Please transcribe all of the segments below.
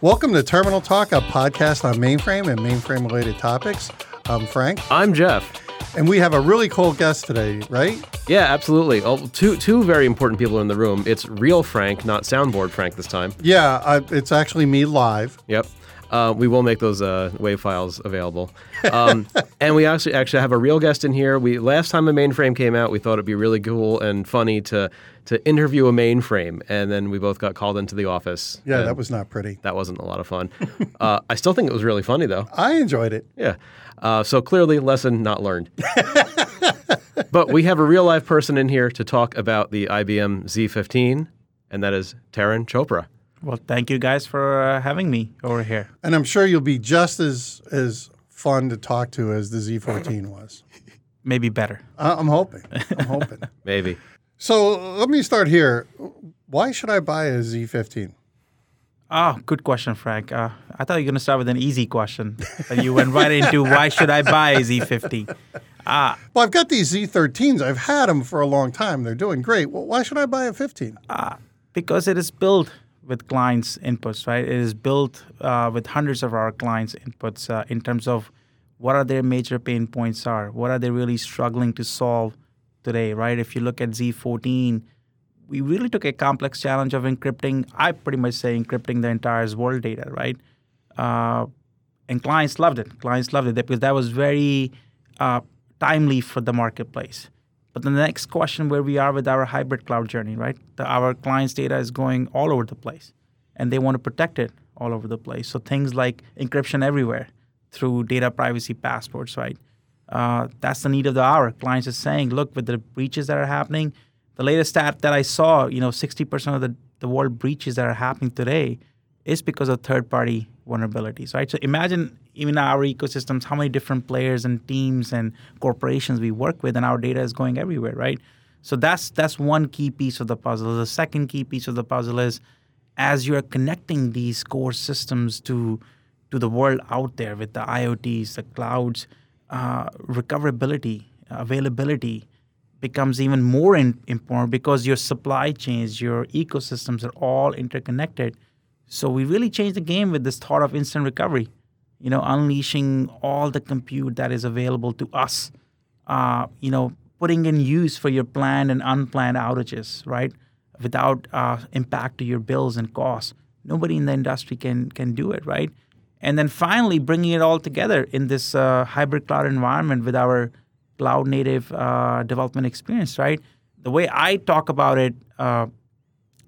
Welcome to Terminal Talk, a podcast on mainframe and mainframe related topics. I'm Frank. I'm Jeff. And we have a really cool guest today, right? Yeah, absolutely. Oh, two two very important people in the room. It's real Frank, not soundboard Frank this time. Yeah, I, it's actually me live. Yep. Uh, we will make those uh, wave files available, um, and we actually actually have a real guest in here. We last time a mainframe came out, we thought it'd be really cool and funny to to interview a mainframe, and then we both got called into the office. Yeah, that was not pretty. That wasn't a lot of fun. uh, I still think it was really funny though. I enjoyed it. Yeah. Uh, so clearly, lesson not learned. but we have a real life person in here to talk about the IBM Z15, and that is Tarun Chopra. Well, thank you guys for uh, having me over here. And I'm sure you'll be just as as fun to talk to as the Z14 was. Maybe better. I- I'm hoping. I'm hoping. Maybe. So let me start here. Why should I buy a Z15? Oh, good question, Frank. Uh, I thought you were going to start with an easy question, but you went right into why should I buy a Z15? Ah, Well, I've got these Z13s. I've had them for a long time. They're doing great. Well, why should I buy a 15? Ah, because it is built with clients' inputs, right? It is built uh, with hundreds of our clients' inputs uh, in terms of what are their major pain points are, what are they really struggling to solve today, right? If you look at Z14, we really took a complex challenge of encrypting. I pretty much say encrypting the entire world data, right? Uh, and clients loved it. Clients loved it because that was very uh, timely for the marketplace. But the next question, where we are with our hybrid cloud journey, right? The, our clients' data is going all over the place, and they want to protect it all over the place. So things like encryption everywhere through data privacy passports, right? Uh, that's the need of the hour. Clients are saying, look, with the breaches that are happening, the latest stat that I saw, you know, 60% of the, the world breaches that are happening today is because of third-party vulnerabilities, right? So imagine even our ecosystems, how many different players and teams and corporations we work with, and our data is going everywhere, right? So that's that's one key piece of the puzzle. The second key piece of the puzzle is as you're connecting these core systems to to the world out there with the IoTs, the clouds, uh, recoverability, availability becomes even more in, important because your supply chains, your ecosystems are all interconnected. So we really changed the game with this thought of instant recovery. You know, unleashing all the compute that is available to us. Uh, you know, putting in use for your planned and unplanned outages, right? Without uh, impact to your bills and costs. Nobody in the industry can can do it, right? And then finally, bringing it all together in this uh, hybrid cloud environment with our cloud native uh, development experience, right? The way I talk about it, uh,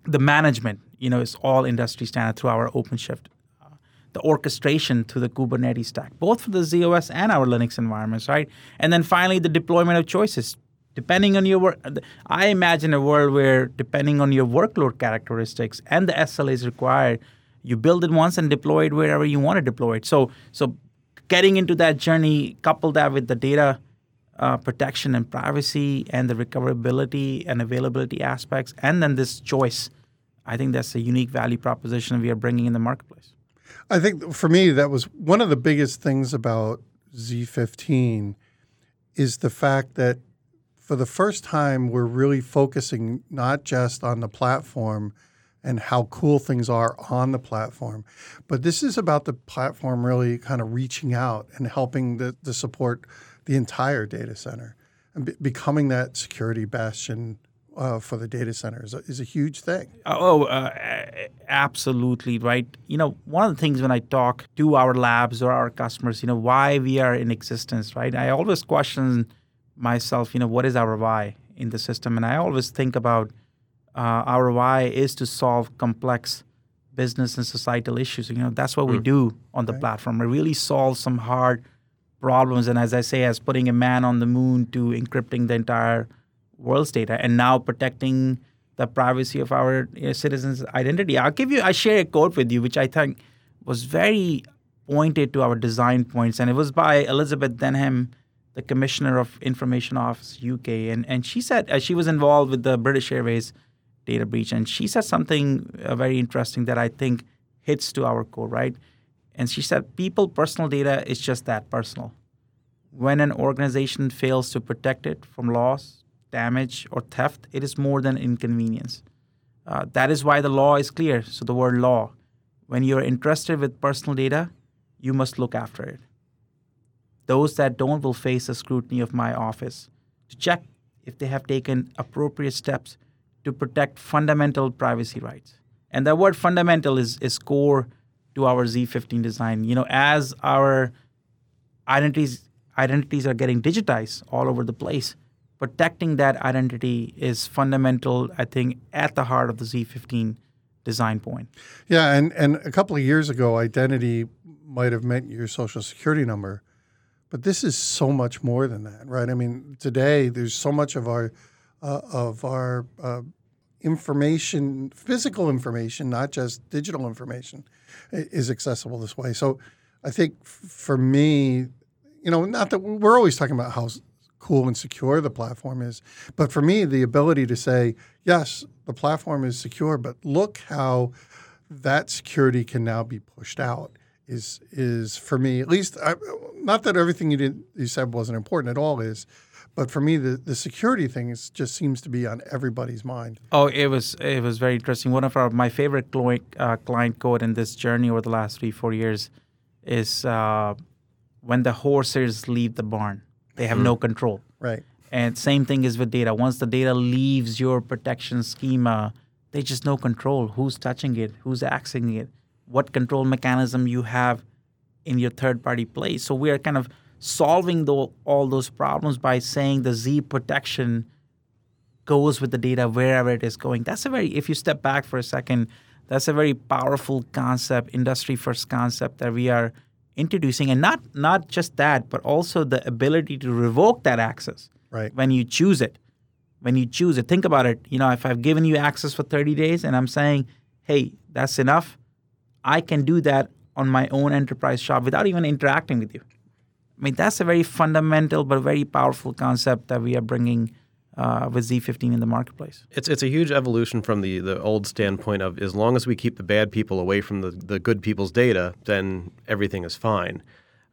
the management, you know, is all industry standard through our OpenShift. Uh, the orchestration through the Kubernetes stack, both for the ZOS and our Linux environments, right? And then finally, the deployment of choices. Depending on your work, I imagine a world where, depending on your workload characteristics and the SLAs required, you build it once and deploy it wherever you want to deploy it. So, so getting into that journey, couple that with the data uh, protection and privacy and the recoverability and availability aspects, and then this choice. I think that's a unique value proposition we are bringing in the marketplace. I think for me, that was one of the biggest things about Z15 is the fact that for the first time, we're really focusing not just on the platform and how cool things are on the platform, but this is about the platform really kind of reaching out and helping the, the support the entire data center and be, becoming that security bastion uh, for the data center is a, is a huge thing. Oh, uh, absolutely right. You know, one of the things when I talk to our labs or our customers, you know, why we are in existence, right? I always question myself, you know, what is our why in the system? And I always think about uh, our why is to solve complex business and societal issues. You know, that's what mm. we do on the right. platform. We really solve some hard problems. And as I say, as putting a man on the moon to encrypting the entire world's data and now protecting the privacy of our you know, citizens' identity. I'll give you, I share a quote with you, which I think was very pointed to our design points. And it was by Elizabeth Denham, the Commissioner of Information Office UK. And, and she said, uh, she was involved with the British Airways data breach. And she said something uh, very interesting that I think hits to our core, right? And she said, people personal data is just that personal. When an organization fails to protect it from loss, damage, or theft, it is more than inconvenience. Uh, that is why the law is clear. So the word law. when you're interested with personal data, you must look after it. Those that don't will face the scrutiny of my office to check if they have taken appropriate steps to protect fundamental privacy rights. And the word fundamental is, is core to our Z15 design. You know, as our identities identities are getting digitized all over the place, protecting that identity is fundamental, I think, at the heart of the Z15 design point. Yeah, and, and a couple of years ago, identity might have meant your social security number, but this is so much more than that, right? I mean, today there's so much of our uh, of our uh, information, physical information, not just digital information, is accessible this way. So, I think for me, you know, not that we're always talking about how cool and secure the platform is, but for me, the ability to say, yes, the platform is secure, but look how that security can now be pushed out is is for me at least I, not that everything you did you said wasn't important at all is but for me the, the security thing is, just seems to be on everybody's mind. Oh it was it was very interesting. One of our my favorite client, uh, client code in this journey over the last three four years is uh, when the horses leave the barn they have mm-hmm. no control right and same thing is with data once the data leaves your protection schema they just no control who's touching it who's accessing it what control mechanism you have in your third party place. So we are kind of solving the, all those problems by saying the Z protection goes with the data wherever it is going. That's a very, if you step back for a second, that's a very powerful concept, industry first concept that we are introducing. And not not just that, but also the ability to revoke that access right. when you choose it. When you choose it, think about it. You know, if I've given you access for 30 days and I'm saying, hey, that's enough, I can do that on my own enterprise shop without even interacting with you. I mean, that's a very fundamental but very powerful concept that we are bringing uh, with Z15 in the marketplace. It's it's a huge evolution from the the old standpoint of as long as we keep the bad people away from the, the good people's data, then everything is fine.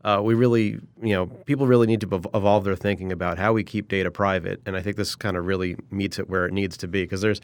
Uh, we really, you know, people really need to evolve their thinking about how we keep data private, and I think this kind of really meets it where it needs to be because there's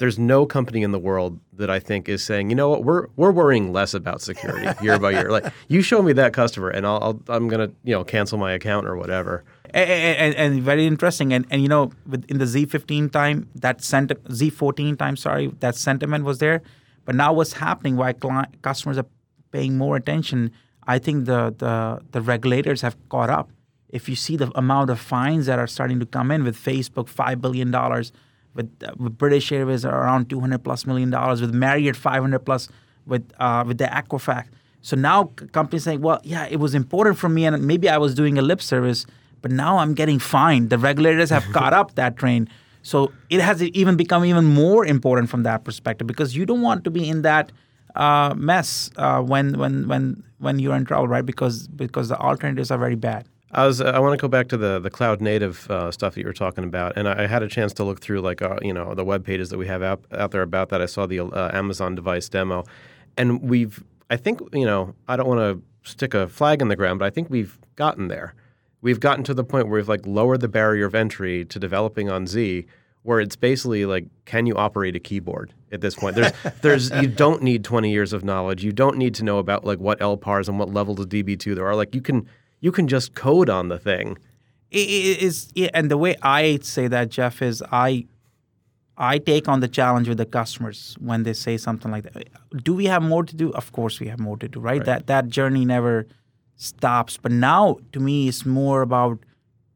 there's no company in the world that I think is saying, you know what, we're we're worrying less about security year by year. Like you show me that customer, and I'll, i am gonna you know cancel my account or whatever. And, and, and, very interesting, and and you know, in the Z15 time, that sent Z14 time, sorry, that sentiment was there, but now what's happening? Why client, customers are paying more attention? I think the the the regulators have caught up. If you see the amount of fines that are starting to come in with Facebook, five billion dollars with, uh, with British Airways around 200 plus million dollars, with Marriott 500 plus, with uh, with the Equifax. So now companies saying, well, yeah, it was important for me, and maybe I was doing a lip service, but now I'm getting fined. The regulators have caught up that train. So it has even become even more important from that perspective because you don't want to be in that uh, mess uh, when when when when you're in trouble, right? Because because the alternatives are very bad. I was. I want to go back to the the cloud native uh, stuff that you were talking about, and I, I, had a chance to look through like uh, you know the web pages that we have out, out there about that. I saw the uh, Amazon device demo, and we've. I think you know I don't want to stick a flag in the ground, but I think we've gotten there. We've gotten to the point where we've like lowered the barrier of entry to developing on Z, where it's basically like, can you operate a keyboard at this point? There's, there's, you don't need 20 years of knowledge. You don't need to know about like what LPARs and what levels of DB2 there are. Like you can you can just code on the thing. It is, and the way I say that, Jeff, is I I take on the challenge with the customers when they say something like that. Do we have more to do? Of course, we have more to do, right? right. That that journey never stops. But now, to me, it's more about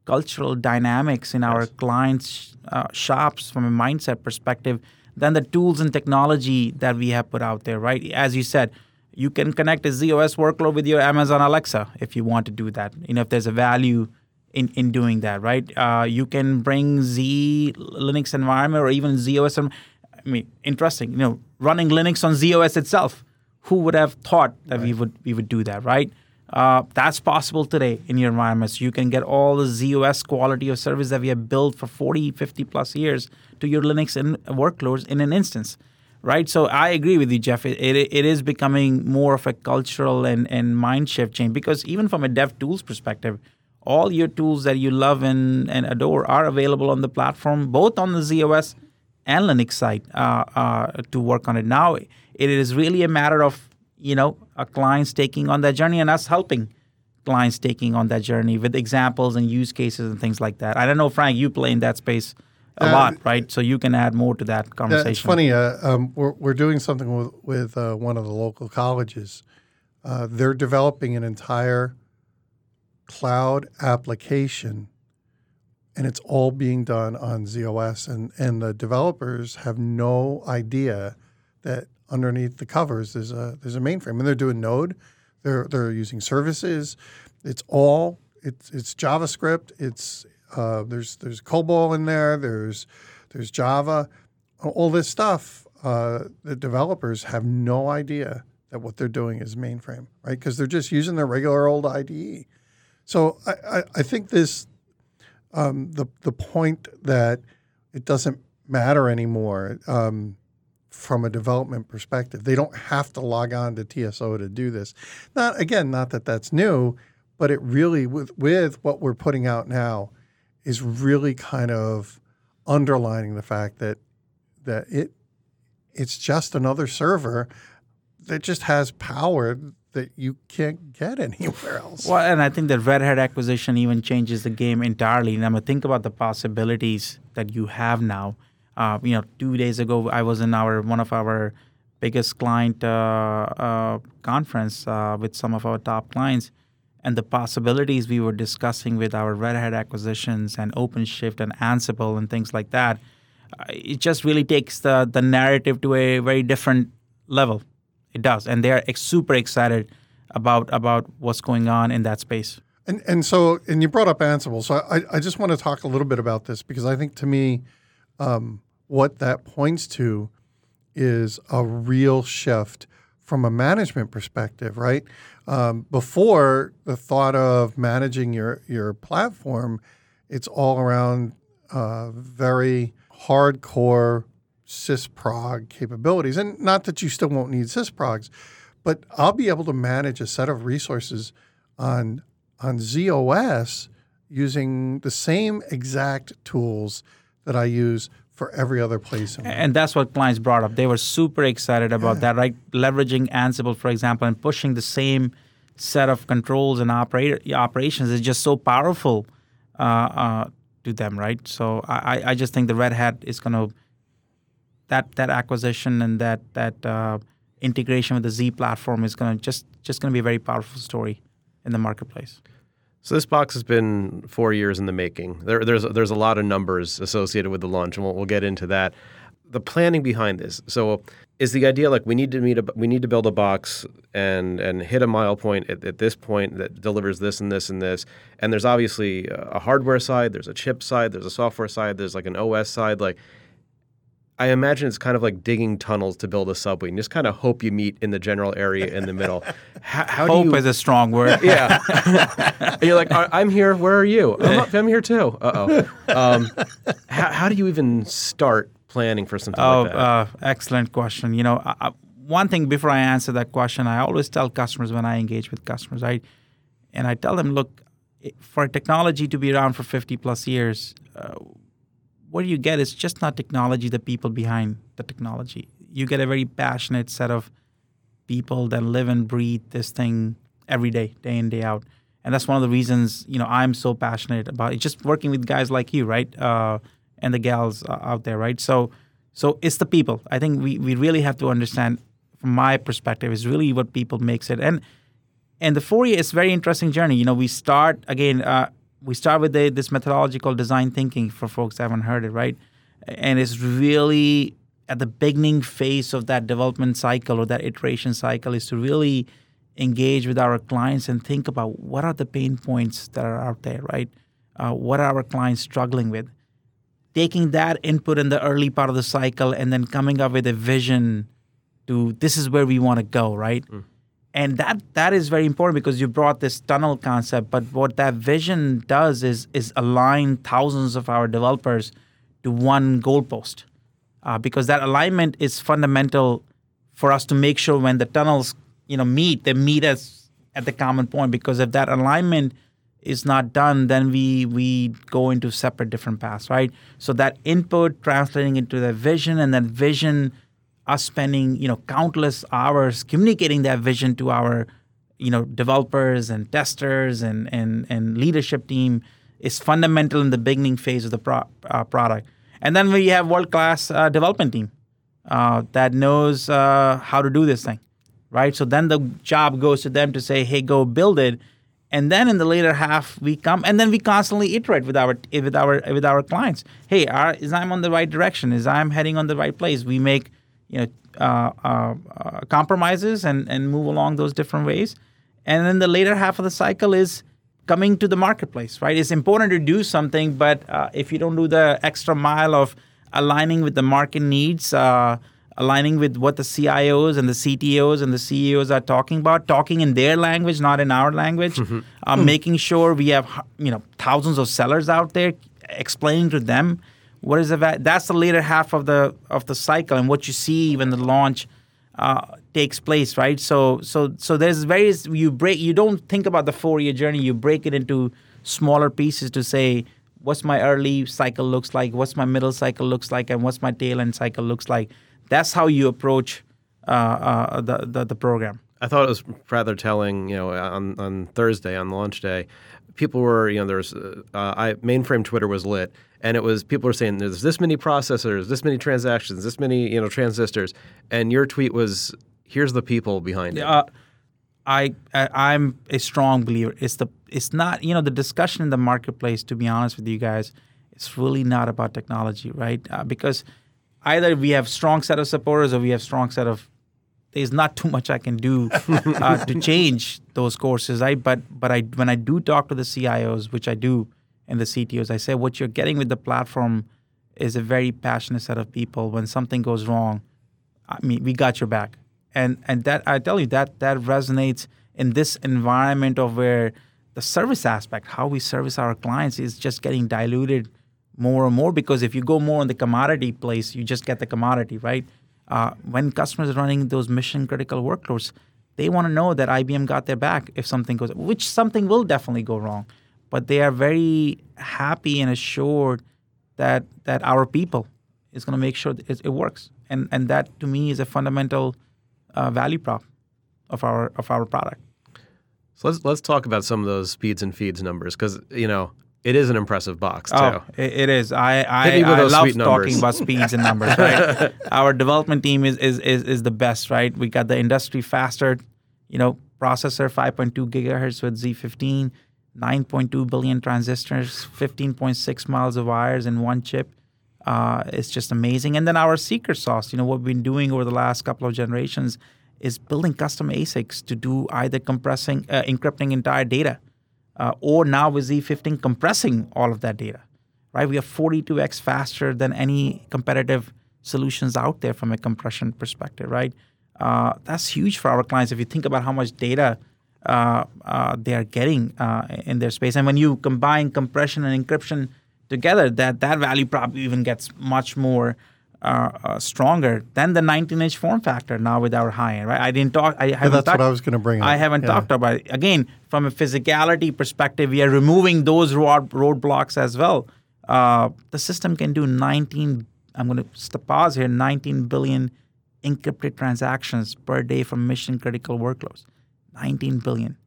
cultural dynamics in our clients' uh, shops from a mindset perspective than the tools and technology that we have put out there, right? As you said, you can connect a ZOS workload with your Amazon Alexa if you want to do that. You know, if there's a value in, in doing that, right? Uh, you can bring Z Linux environment or even ZOS. I mean, interesting. You know, running Linux on ZOS itself. Who would have thought that right. we would we would do that, right? Uh, that's possible today in your environments. You can get all the ZOS quality of service that we have built for 40, 50 plus years to your Linux in, workloads in an instance right? So I agree with you, Jeff. It, it, it is becoming more of a cultural and, and mind shift change because even from a dev tools perspective, all your tools that you love and, and adore are available on the platform, both on the ZOS and Linux side uh, uh, to work on it. Now, it is really a matter of you know, our clients taking on that journey and us helping clients taking on that journey with examples and use cases and things like that. I don't know, Frank, you play in that space a lot, right? So you can add more to that conversation. it's funny. Uh, um, we're, we're doing something with, with uh, one of the local colleges. Uh, they're developing an entire cloud application, and it's all being done on ZOS. And, and the developers have no idea that underneath the covers there's a there's a mainframe, and they're doing Node. They're they're using services. It's all it's it's JavaScript. It's uh, there's there's COBOL in there. There's there's Java all this stuff, uh, the developers have no idea that what they're doing is mainframe, right? Because they're just using their regular old IDE. So I, I, I think this, um, the the point that it doesn't matter anymore um, from a development perspective. They don't have to log on to TSO to do this. Not again, not that that's new, but it really with with what we're putting out now is really kind of underlining the fact that that it it's just another server that just has power that you can't get anywhere else. Well, and I think the Red Hat acquisition even changes the game entirely. And I mean, think about the possibilities that you have now. Uh, you know, two days ago, I was in our one of our biggest client uh, uh, conference uh, with some of our top clients, and the possibilities we were discussing with our Red Hat acquisitions and OpenShift and Ansible and things like that. uh, It just really takes the the narrative to a very different level. It does, and they're ex- super excited about about what's going on in that space. And and so and you brought up Ansible, so I I just want to talk a little bit about this because I think to me, um, what that points to is a real shift from a management perspective, right? Um, before the thought of managing your your platform, it's all around uh, very hardcore sysprog capabilities, and not that you still won't need sysprogs, but I'll be able to manage a set of resources on on ZOS using the same exact tools that I use for every other place. And that's what clients brought up. They were super excited about that, right? Leveraging Ansible, for example, and pushing the same set of controls and operator, operations is just so powerful uh, uh, to them, right? So I, I just think the Red Hat is going to that that acquisition and that that uh, integration with the Z platform is going to just just going to be a very powerful story in the marketplace. So this box has been four years in the making. There, there's there's a lot of numbers associated with the launch, and we'll, we'll get into that. The planning behind this. So is the idea like we need to meet a, we need to build a box and and hit a mile point at, at this point that delivers this and this and this. And there's obviously a hardware side, there's a chip side, there's a software side, there's like an OS side. Like I imagine it's kind of like digging tunnels to build a subway. And just kind of hope you meet in the general area in the middle. How, how Hope do you, is a strong word. yeah. You're like, "I- I'm here. Where are you? I'm, up, I'm here too. Uh oh. Um, how, how do you even start planning for something Oh, like that? uh, excellent question. You know, I, I, one thing before I answer that question, I always tell customers when I engage with customers, right? And I tell them, look, for technology to be around for 50 plus years, uh, what you get is just not technology, the people behind the technology. You get a very passionate set of people that live and breathe this thing every day, day in, day out. And that's one of the reasons, you know, I'm so passionate about it. Just working with guys like you, right? Uh, and the gals uh, out there, right? So, so it's the people. I think we, we really have to understand, from my perspective, is really what people makes it. And and the four year is very interesting journey. You know, we start again. Uh, we start with the, this methodology called design thinking for folks that haven't heard it, right? And it's really at the beginning phase of that development cycle or that iteration cycle is to really engage with our clients and think about what are the pain points that are out there, right? Uh, what are our clients struggling with? Taking that input in the early part of the cycle and then coming up with a vision to this is where we want to go, right? And that that is very important because you brought this tunnel concept but what that vision does is is align thousands of our developers to one goalpost. Uh, because that alignment is fundamental for us to make sure when the tunnels you know meet they meet us at the common point because if that alignment is not done then we we go into separate different paths right? So that input translating into the vision and that vision us spending you know countless hours communicating that vision to our you know developers and testers and and and leadership team is fundamental in the beginning phase of the pro- uh, product. And then we have world class uh, development team uh, that knows uh, how to do this thing, right? So then the job goes to them to say, hey, go build it. And then in the later half, we come and then we constantly iterate with our with our with our clients. Hey, are, is I'm on the right direction? Is I'm heading on the right place? We make you know uh, uh, uh, compromises and and move along those different ways. And then the later half of the cycle is coming to the marketplace. Right? It's important to do something, but uh, if you don't do the extra mile of aligning with the market needs. Uh, aligning with what the CIOs and the CTOs and the CEOs are talking about, talking in their language, not in our language, mm-hmm. uh, mm. making sure we have you know thousands of sellers out there, explaining to them what is the va- that's the later half of the of the cycle and what you see when the launch uh, takes place, right? So so so there's various you break you don't think about the four year journey, you break it into smaller pieces to say what's my early cycle looks like, what's my middle cycle looks like, and what's my tail end cycle looks like that's how you approach uh, uh, the, the, the program. I thought it was rather telling. You know, on on Thursday on launch day, people were you know there's uh, I, mainframe Twitter was lit, and it was people were saying there's this many processors, this many transactions, this many you know transistors, and your tweet was here's the people behind it. Uh, I, I am a strong believer. It's the it's not you know the discussion in the marketplace. To be honest with you guys, it's really not about technology, right? Uh, because either we have strong set of supporters or we have strong set of there's not too much I can do uh, to change those courses. I but but I when I do talk to the CIOs, which I do, and the CTOs, I say what you're getting with the platform is a very passionate set of people. When something goes wrong, I mean we got your back, and and that I tell you that that resonates in this environment of where the service aspect, how we service our clients, is just getting diluted more and more because if you go more on the commodity place, you just get the commodity, right? Uh, when customers are running those mission critical workloads, they want to know that IBM got their back if something goes, which something will definitely go wrong, but they are very happy and assured that that our people is going to make sure it, it, works, and and that to me is a fundamental uh, value prop of our of our product. So let's let's talk about some of those speeds and feeds numbers because you know it is an impressive box too. Oh, it is. I I, I love talking about speeds and numbers. Right. Our development team is, is is is the best. Right. We got the industry faster, you know, processor 5.2 gigahertz with Z15, 9.2 billion transistors, 15.6 miles of wires in one chip. Uh, it's just amazing. And then our secret sauce. You know what we've been doing over the last couple of generations is building custom ASICs to do either compressing, uh, encrypting entire data uh, or now with Z15 compressing all of that data, right? We are 42x faster than any competitive solutions out there from a compression perspective, right? Uh, that's huge for our clients if you think about how much data they are getting uh, in their space. And when you combine compression and encryption together, that that value prop even gets much more uh, uh, stronger than the 19-inch form factor now with our high end, right? I didn't talk. I haven't. Yeah, that's talk, what I was going to bring. Up. I haven't yeah. talked about it. Again, from a physicality perspective, we are removing those road roadblocks as well. Uh, the system can do 19. I'm going to pause here. 19 billion encrypted transactions per day from mission critical workloads. 19 billion.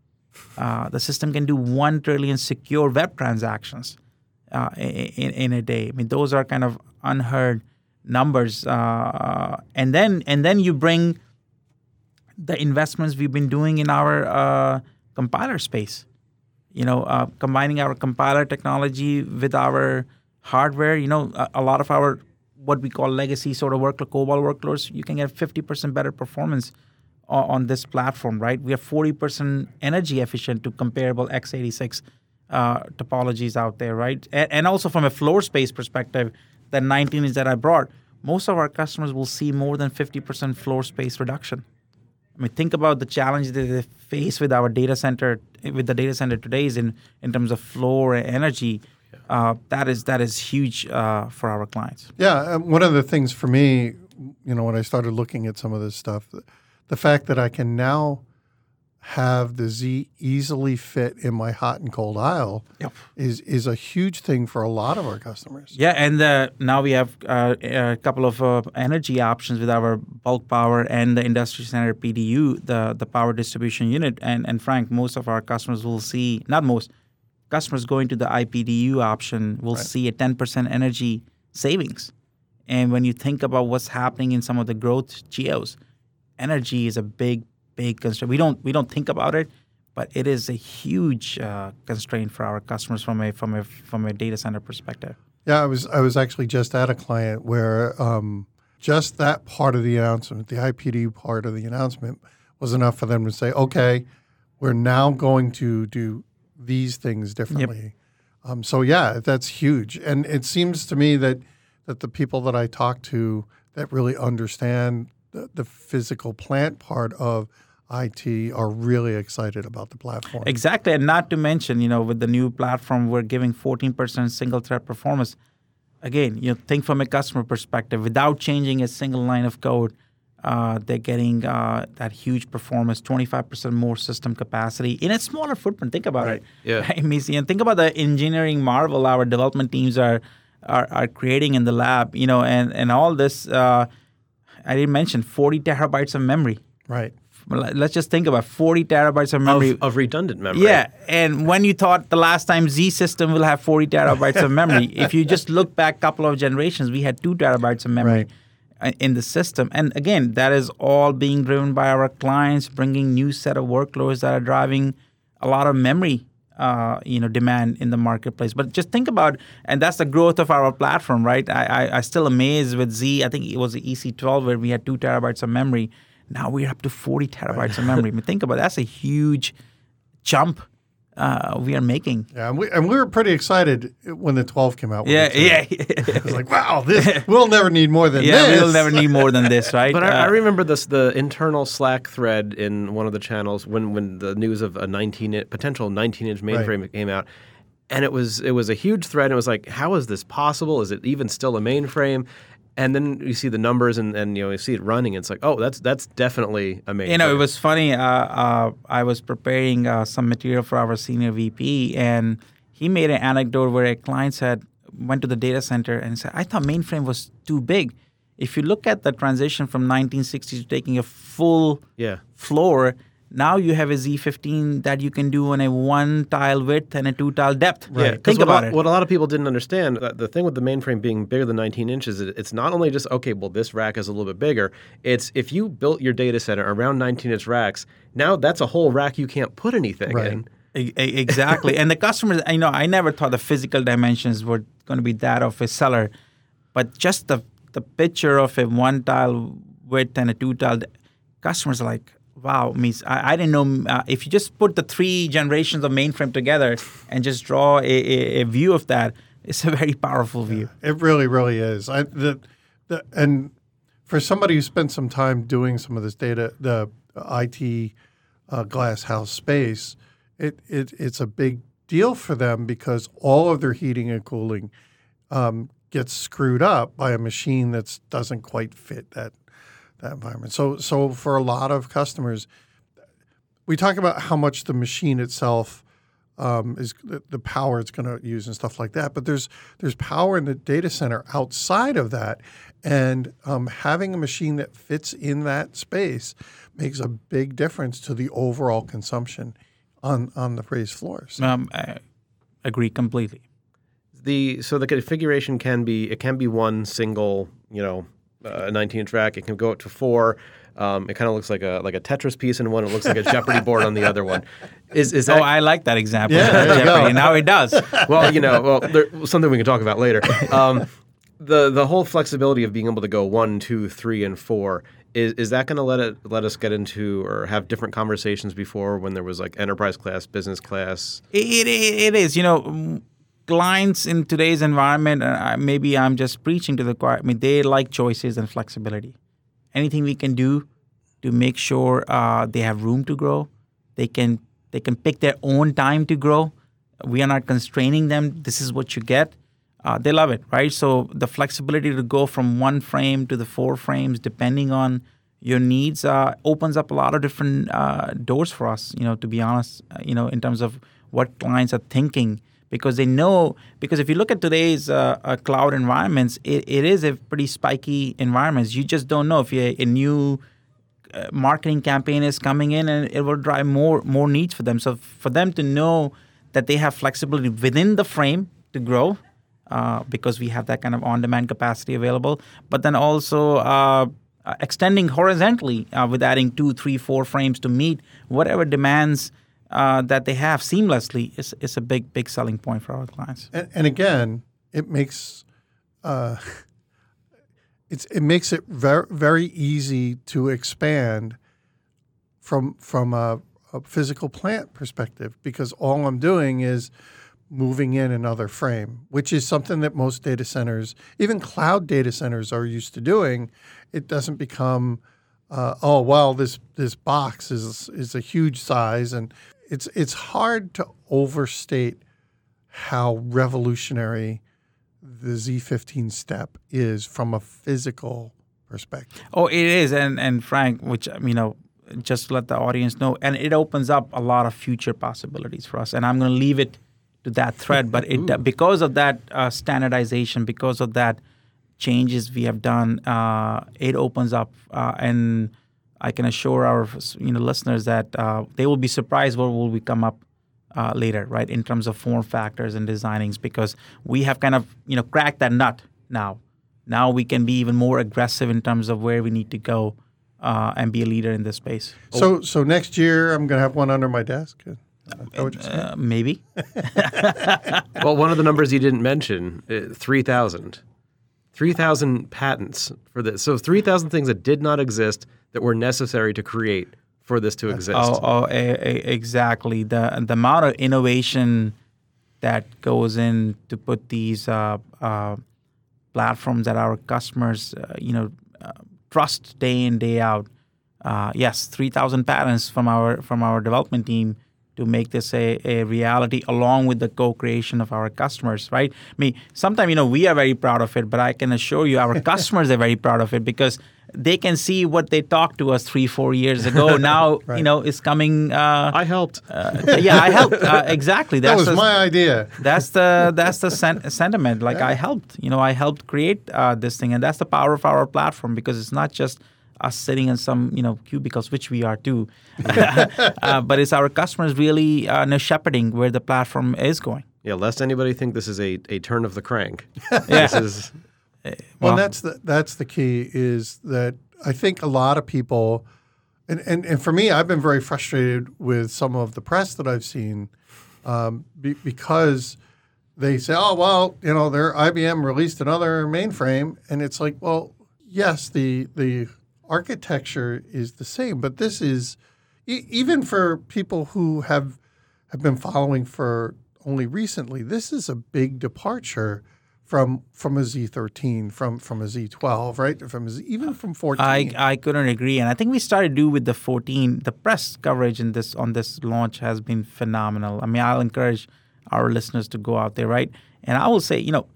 Uh, the system can do one trillion secure web transactions uh, in, in a day. I mean, those are kind of unheard numbers, uh, and then and then you bring the investments we've been doing in our uh, compiler space. You know, uh, combining our compiler technology with our hardware. You know, a, a, lot of our what we call legacy sort of workload, COBOL workloads, you can get 50% better performance on, on this platform, right? We are 40% energy efficient to comparable x86 uh, topologies out there, right? And, and also from a floor space perspective, the 19 is that I brought, most of our customers will see more than 50% floor space reduction. I mean, think about the challenge that they face with our data center, with the data center today is in, in terms of floor and energy. Uh, that is that is huge uh, for our clients. Yeah, um, one of the things for me, you know, when I started looking at some of this stuff, the, fact that I can now have the Z easily fit in my hot and cold aisle Yep. is is a huge thing for a lot of our customers. Yeah, and uh, now we have uh, a couple of uh, energy options with our bulk power and the industry center PDU, the the power distribution unit. And and Frank, most of our customers will see not most customers going to the IPDU option will see a 10% energy savings. And when you think about what's happening in some of the growth geos, energy is a big big constraint. We don't we don't think about it, but it is a huge uh, constraint for our customers from a from a from a data center perspective. Yeah, I was I was actually just at a client where um, just that part of the announcement, the IPD part of the announcement, was enough for them to say, okay, we're now going to do these things differently. Um, so yeah, that's huge, and it seems to me that that the people that I talk to that really understand the, the physical plant part of IT are really excited about the platform. Exactly, and not to mention, you know, with the new platform, we're giving 14% single thread performance. Again, you know, think from a customer perspective, without changing a single line of code, uh, they're getting uh, that huge performance, 25% more system capacity in a smaller footprint. Think about it. Yeah. Right, Missy? And think about the engineering marvel our development teams are are, are creating in the lab, you know, and, and all this, uh, I didn't mention 40 terabytes of memory. Right. Let's just think about 40 terabytes of memory. Of, of redundant memory. Yeah, and when you thought the last time Z system will have 40 terabytes of memory, if you just look back a couple of generations, we had two terabytes of memory Right. uh, in the system. And again, that is all being driven by our clients, bringing new set of workloads that are driving a lot of memory. Uh, you know, demand in the marketplace. But just think about, and that's the growth of our platform, right? I, I, I still amazed with Z. I think it was the EC12 where we had two terabytes of memory. Now we're up to 40 terabytes of memory. I mean, think about it. that's a huge jump uh, we are making. Yeah, and we, and we were pretty excited when the 12 came out. Yeah, it, yeah, It was like, wow, this we'll never need more than yeah. this. We'll never need more than this, right? But I, I Uh, remember this the internal Slack thread in one of the channels when when the news of a 19 in- potential 19 inch mainframe came out, and it was it was a huge thread. And it was like, how is this possible? Is it even still a mainframe? And then you see the numbers and, and you know you see it running. And it's like, oh, that's that's definitely amazing you know, it was funny. Uh, uh, I was preparing uh, some material for our senior VP, and he made an anecdote where a client said, went to the data center and said, I thought mainframe was too big. If you look at the transition from 1960 to taking a full yeah. floor, now you have a Z15 that you can do on a one tile width and a two tile depth. Yeah, 'cause Think what, about a- it. What a lot of people didn't understand, uh, the thing with the mainframe being bigger than 19 inches, it- it's not only just okay. Well, this rack is a little bit bigger. It's if you built your data center around 19 inch racks, now that's a whole rack you can't put anything Right. in. Exactly. and the customers, you know, I never thought the physical dimensions were going to be that of a seller, but just the the picture of a one tile width and a two tile, customers are like, wow, means I, I didn't know uh, if you just put the three generations of mainframe together and just draw a, a, a view of that, it's a very powerful view. It really, really is. I the, the and for somebody who spent some time doing some of this data, the IT uh, glass house space, it, it it's a big deal for them because all of their heating and cooling um, gets screwed up by a machine that doesn't quite fit that that environment. So so for a lot of customers, we talk about how much the machine itself um, is the, the power it's going to use and stuff like that. But there's there's power in the data center outside of that, and um, having a machine that fits in that space makes a big difference to the overall consumption on on the raised floors. Um, I agree completely. The so the configuration can be it can be one single you know uh, 19 inch rack. It can go up to four. Um, it kind of looks like a like a Tetris piece in one. It looks like a Jeopardy board on the other one. Is is that Oh, I like that example. Yeah, there you go. Now it does. well, you know, well, there, something we can talk about later. Um, the the whole flexibility of being able to go one, two, three, and four is is that going to let it let us get into or have different conversations before when there was like enterprise class, business class? It, it, it is. You know, clients in today's environment, uh, maybe I'm just preaching to the choir. I mean, they like choices and flexibility. Anything we can do to make sure uh, they have room to grow, they can they can pick their own time to grow. We are not constraining them. This is what you get. Uh, they love it, right? So the flexibility to go from one frame to the four frames, depending on your needs uh, opens up a lot of different uh, doors for us. You know, to be honest, uh, you know, in terms of what clients are thinking, because they know. Because if you look at today's uh, uh, cloud environments, it, it is a pretty spiky environment. You just don't know if you a new uh, marketing campaign is coming in, and it will drive more more needs for them. So for them to know that they have flexibility within the frame to grow. because we have that kind of on-demand capacity available, but then also uh, extending horizontally uh, with adding two, three, four frames to meet whatever demands uh, that they have seamlessly is, is a big, big selling point for our clients. And, and again, it makes uh, it's it makes it very very easy to expand from from a, a physical plant perspective because all I'm doing is moving in another frame, which is something that most data centers, even cloud data centers, are used to doing. It doesn't become, uh, oh well, this this box is is a huge size, and it's it's hard to overstate how revolutionary the Z15 step is from a physical perspective. Oh, it is, and and Frank, which you know, just let the audience know, and it opens up a lot of future possibilities for us. And I'm going to leave it to that thread. But it because of that uh, standardization, because of that changes we have done, uh, it opens up, uh, and I can assure our you know listeners that uh, they will be surprised what will we come up. Uh, later, right, in terms of form factors and designings, because we have kind of you know cracked that nut now. Now we can be even more aggressive in terms of where we need to go uh, and be a leader in this space. So, so next year I'm going to have one under my desk. Uh, maybe. well, one of the numbers you didn't mention, uh, 3,000. 3,000 patents for this. So 3,000 things that did not exist that were necessary to create for this to exist. Oh, oh a, a, exactly. The, the amount of innovation that goes in to put these uh, uh, platforms that our customers, uh, you know, uh, trust day in, day out. yes, 3,000 patents from our from our development team to make this a, a reality along with the co-creation of our customers right? I mean sometimes you know we are very proud of it but i can assure you our customers are very proud of it because they can see what they talked to us three four years ago. Now right. you know is coming uh, i helped. uh, yeah i helped. Uh, exactly. That's that was the, my idea. that's the that's the sen- sentiment. Like yeah. i helped you know i helped create uh, this thing and that's the power of our platform because it's not just us sitting in some you know cubicles, which we are too. uh, but it's our customers really uh, know shepherding where the platform is going. Yeah, lest anybody think this is a, a turn of the crank. yeah. This is, well, well, that's the that's the key is that I think a lot of people, and, and, and for me, I've been very frustrated with some of the press that I've seen um, be, because they say, oh well, you know, their IBM released another mainframe, and it's like, well, yes, the the architecture is the same, but this is e- even for people who have have been following for only recently. This is a big departure from from a Z13, from from a Z12, right? From even from 14. I I couldn't agree, and I think we started do with the 14. The press coverage in this on this launch has been phenomenal. I mean, I'll encourage our listeners to go out there, right? And I will say, you know,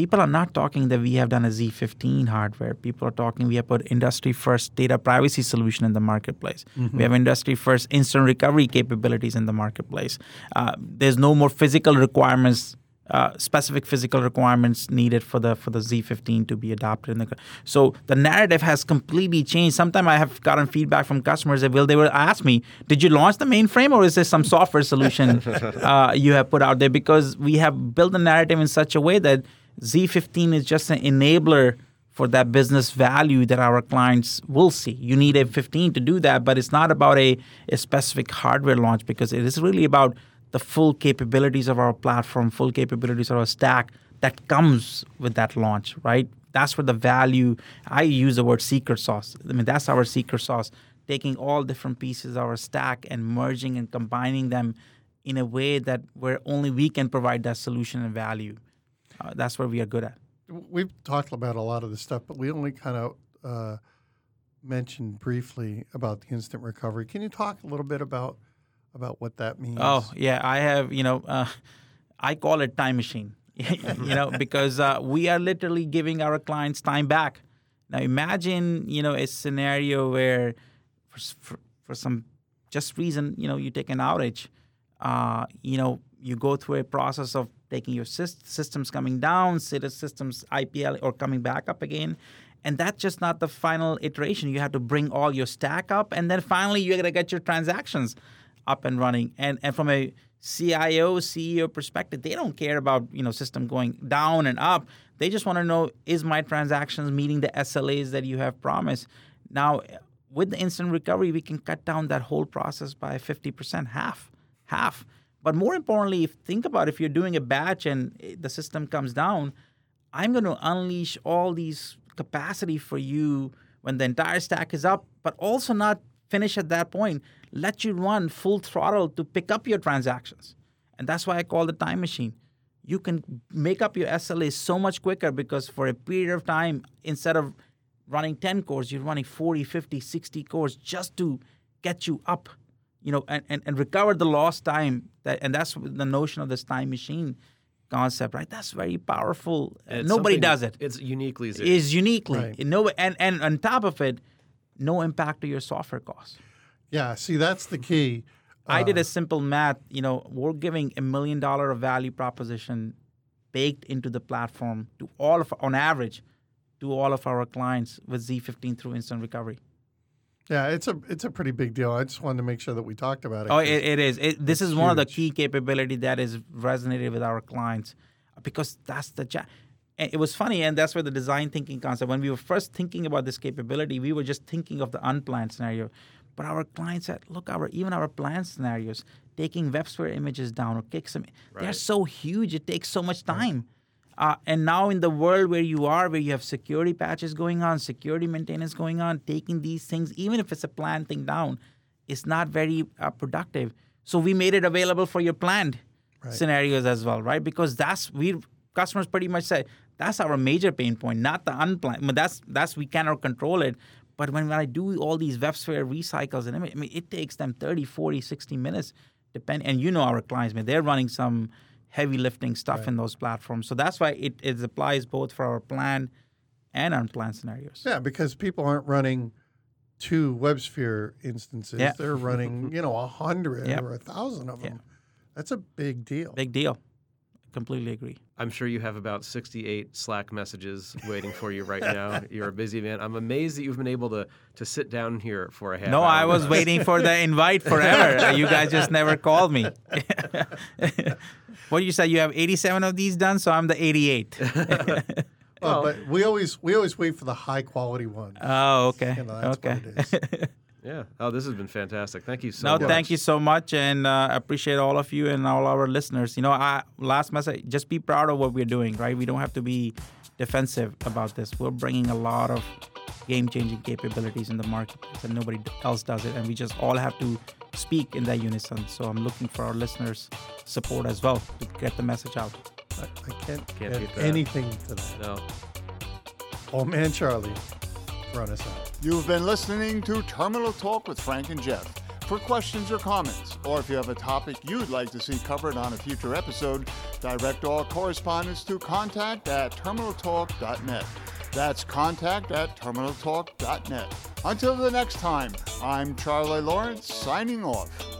people are not talking that we have done a Z15 hardware. People are talking we have put industry first data privacy solution in the marketplace. Mm-hmm. We have industry first instant recovery capabilities in the marketplace. Uh, there's no more physical requirements. Uh, specific physical requirements needed for the for the Z15 to be adopted in the so the narrative has completely changed. Sometimes I have gotten feedback from customers that will they will ask me, "Did you launch the mainframe or is this some software solution uh, you have put out there?" Because we have built the narrative in such a way that Z15 is just an enabler for that business value that our clients will see. You need a 15 to do that, but it's not about a, a specific hardware launch because it is really about the full capabilities of our platform, full capabilities of our stack that comes with that launch, right? That's where the value, I use the word secret sauce. I mean, that's our secret sauce, taking all different pieces of our stack and merging and combining them in a way that where only we can provide that solution and value uh, that's where we are good at. We've talked about a lot of this stuff, but we only kind of uh, mentioned briefly about the instant recovery. Can you talk a little bit about about what that means? Oh yeah, I have. You know, uh, I call it time machine. you know, because uh, we are literally giving our clients time back. Now imagine, you know, a scenario where for, for, for some just reason, you know, you take an outage, uh, you know, you go through a process of taking your systems coming down, systems IPL or coming back up again. And that's just not the final iteration. You have to bring all your stack up, and then finally you're gonna get your transactions up and running. And and from a CIO, CEO perspective, they don't care about you know system going down and up. They just want to know is my transactions meeting the SLAs that you have promised. Now, with the instant recovery, we can cut down that whole process by 50%, half, half. But more importantly, if think about if you're doing a batch and eh, the system comes down, I'm going to unleash all these capacity for you when the entire stack is up, but also not finish at that point. Let you run full throttle to pick up your transactions. And that's why I call the time machine. You can make up your SLA so much quicker because for a period of time, instead of running 10 cores, you're running 40, 50, 60 cores just to get you up, you know, and, and, and recover the lost time. That, and that's the notion of this time machine concept, right? That's very powerful. Nobody does it. It's uniquely Z. Is uniquely. Right. No, and, and on top of it, no impact to your software costs. Yeah, see, that's the key. Uh, I did a simple math. You know, we're giving a million dollar of value proposition baked into the platform to all of, on average, to all of our clients with Z15 through instant recovery. Yeah, it's a it's a pretty big deal. I just wanted to make sure that we talked about it. Oh, it, it is. It, this is huge. one of the key capability that is resonated with our clients because that's the job. It was funny, and that's where the design thinking concept. When we were first thinking about this capability, we were just thinking of the unplanned scenario. But our clients said, look, our even our planned scenarios, taking WebSphere images down or kick some, right. they're so huge. It takes so much time. Right. Uh, and now in the world where you are, where you have security patches going on, security maintenance going on, taking these things, even if it's a planned thing down, is not very uh, productive. So we made it available for your planned right. scenarios as well, right? Because that's we customers pretty much say that's our major pain point, not the unplanned. I mean, that's that's we cannot control it. But when, when I do all these WebSphere recycles, and I mean, I mean, it takes them 30, 40, 60 minutes, depending. And you know our clients, man, they're running some heavy lifting stuff right. in those platforms. So that's why it, it applies both for our planned and unplanned scenarios. Yeah, because people aren't running two WebSphere instances. Yeah. They're running, you know, a hundred yep. or a thousand of them. Yeah. That's a big deal. Big deal. Completely agree. I'm sure you have about 68 Slack messages waiting for you right now. You're a busy man. I'm amazed that you've been able to to sit down here for a half. No, I was waiting for the invite forever. you guys just never called me. what you said? You have 87 of these done, so I'm the 88. well, but we always we always wait for the high quality ones. Oh, okay. You know, okay. Yeah. Oh, this has been fantastic. Thank you so no, much. No, thank you so much, and uh, appreciate all of you and all our listeners. You know, I, last message: just be proud of what we're doing. Right? We don't have to be defensive about this. We're bringing a lot of game-changing capabilities in the market, and nobody else does it. And we just all have to speak in that unison. So I'm looking for our listeners' support as well to get the message out. I, I can't, can't get anything to that. No. Oh man, Charlie us. You've been listening to Terminal Talk with Frank and Jeff. For questions or comments, or if you have a topic you'd like to see covered on a future episode, direct all correspondence to contact at terminaltalk.net. That's contact at terminaltalk.net. Until the next time, I'm Charlie Lawrence signing off.